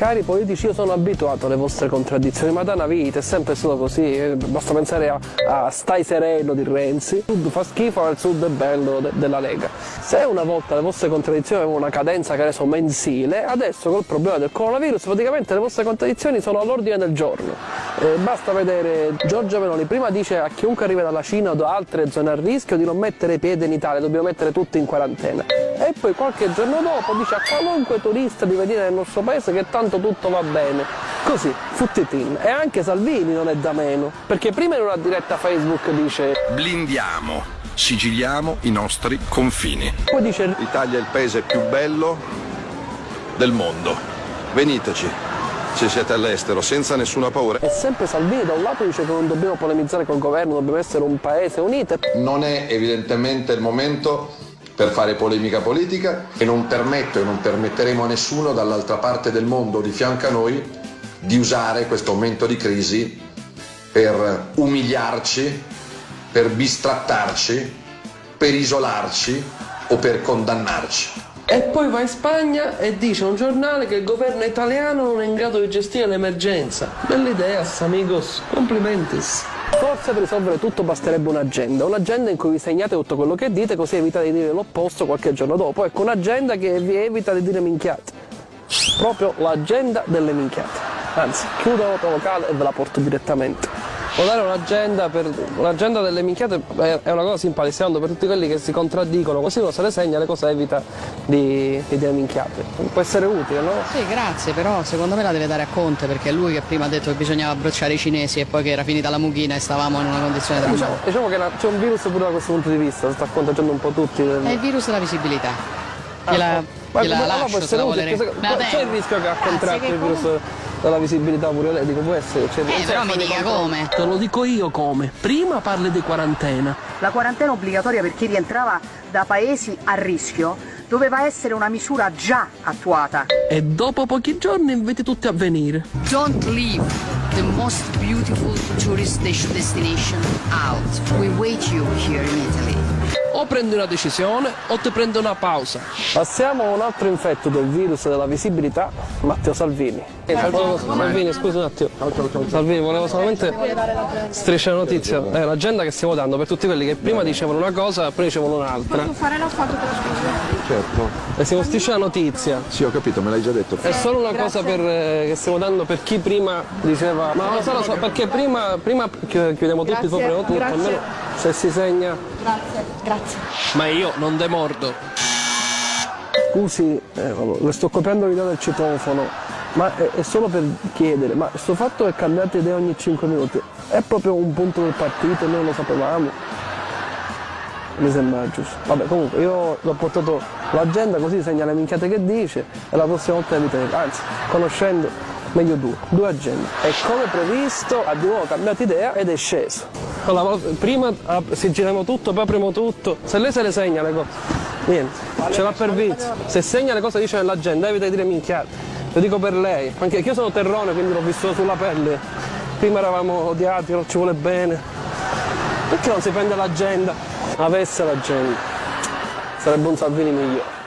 Cari politici, io sono abituato alle vostre contraddizioni, ma da una vita è sempre stato così. eh, Basta pensare a, a Stai sereno di Renzi. Il sud fa schifo, ma il sud è bello de- della Lega. Se una volta le vostre contraddizioni avevano una cadenza che adesso mensile, adesso col problema del coronavirus praticamente le vostre contraddizioni sono all'ordine del giorno. Eh, basta vedere Giorgia Meloni, prima dice a chiunque arriva dalla Cina o da altre zone a rischio di non mettere piede in Italia, dobbiamo mettere tutti in quarantena. E poi qualche giorno dopo dice a qualunque turista di venire nel nostro paese che tanto tutto va bene. Così, futtitin. E anche Salvini non è da meno, perché prima in una diretta Facebook dice, Blindiamo, sigiliamo i nostri confini. poi dice L'Italia è il paese più bello del mondo. Veniteci, se siete all'estero, senza nessuna paura. E sempre Salvini da un lato dice che non dobbiamo polemizzare col governo, dobbiamo essere un paese unito. Non è evidentemente il momento per fare polemica politica e non permetto e non permetteremo a nessuno dall'altra parte del mondo di fianco a noi di usare questo momento di crisi per umiliarci, per bistrattarci, per isolarci o per condannarci. E poi va in Spagna e dice a un giornale che il governo italiano non è in grado di gestire l'emergenza. Bella idea, amigos. Complimentis. Forse per risolvere tutto basterebbe un'agenda, un'agenda in cui vi segnate tutto quello che dite così evitate di dire l'opposto qualche giorno dopo. Ecco, un'agenda che vi evita di dire minchiate. Proprio l'agenda delle minchiate. Anzi, chiudo la locale e ve la porto direttamente. Votare un'agenda, per, un'agenda delle minchiate è una cosa simpatica, per tutti quelli che si contraddicono, così uno se le segna, le cose evita di, di dire minchiate. Può essere utile, no? Sì, grazie, però secondo me la deve dare a Conte perché è lui che prima ha detto che bisognava bruciare i cinesi e poi che era finita la mucchina e stavamo in una condizione Diciamo, drammatica. diciamo che la- c'è un virus pure da questo punto di vista, sta contagiando un po' tutti. È il virus della visibilità. Gliela, Ah, Ma gliela allora lascio se la Ma c'è il rischio che ha contratto che il virus comunque- della visibilità pure lei, dico può essere. Cioè, Eh, però mi dica come. Te lo dico io come. Prima parli di quarantena. La quarantena obbligatoria per chi rientrava da paesi a rischio doveva essere una misura già attuata. E dopo pochi giorni inviti tutti a venire. Don't leave the most beautiful tourist des- destination out. We wait you here in Italy. O prendi una decisione o ti prendi una pausa. Passiamo a un altro infetto del virus della visibilità, Matteo Salvini. Salvini, scusa un attimo. Salvini, volevo solamente strisciare la notizia. È l'agenda che stiamo dando per tutti quelli che prima dicevano una cosa e poi dicevano un'altra. fare la foto per la Certo. E stiamo strisciando la notizia. Sì, ho capito, me l'hai già detto. È solo una cosa per, eh, che stiamo dando per chi prima diceva ma so, lo so, perché prima, prima chi- chiudiamo tutti, poi prendiamo tutto, grazie. almeno se si segna. Grazie, grazie. Ma io non demordo. Scusi, eh, le sto copiando l'idea del citofono, ma è, è solo per chiedere, ma questo fatto che cambiate idea ogni 5 minuti è proprio un punto del partito noi non lo sapevamo? Mi sembra giusto. Vabbè, comunque io l'ho portato l'agenda così segna le minchiate che dice e la prossima volta eviterete. Anzi, conoscendo meglio due, due agende. E come previsto ha di nuovo cambiato idea ed è sceso. Prima ah, si girano tutto, poi apriamo tutto. Se lei se le segna le cose, niente, ce l'ha per vizio. Se segna le cose dice nell'agenda, evita di dire minchiate. Lo dico per lei, anche io sono terrone, quindi l'ho visto sulla pelle. Prima eravamo odiati, non ci vuole bene. Perché non si prende l'agenda? Avesse l'agenda. Sarebbe un Salvini migliore.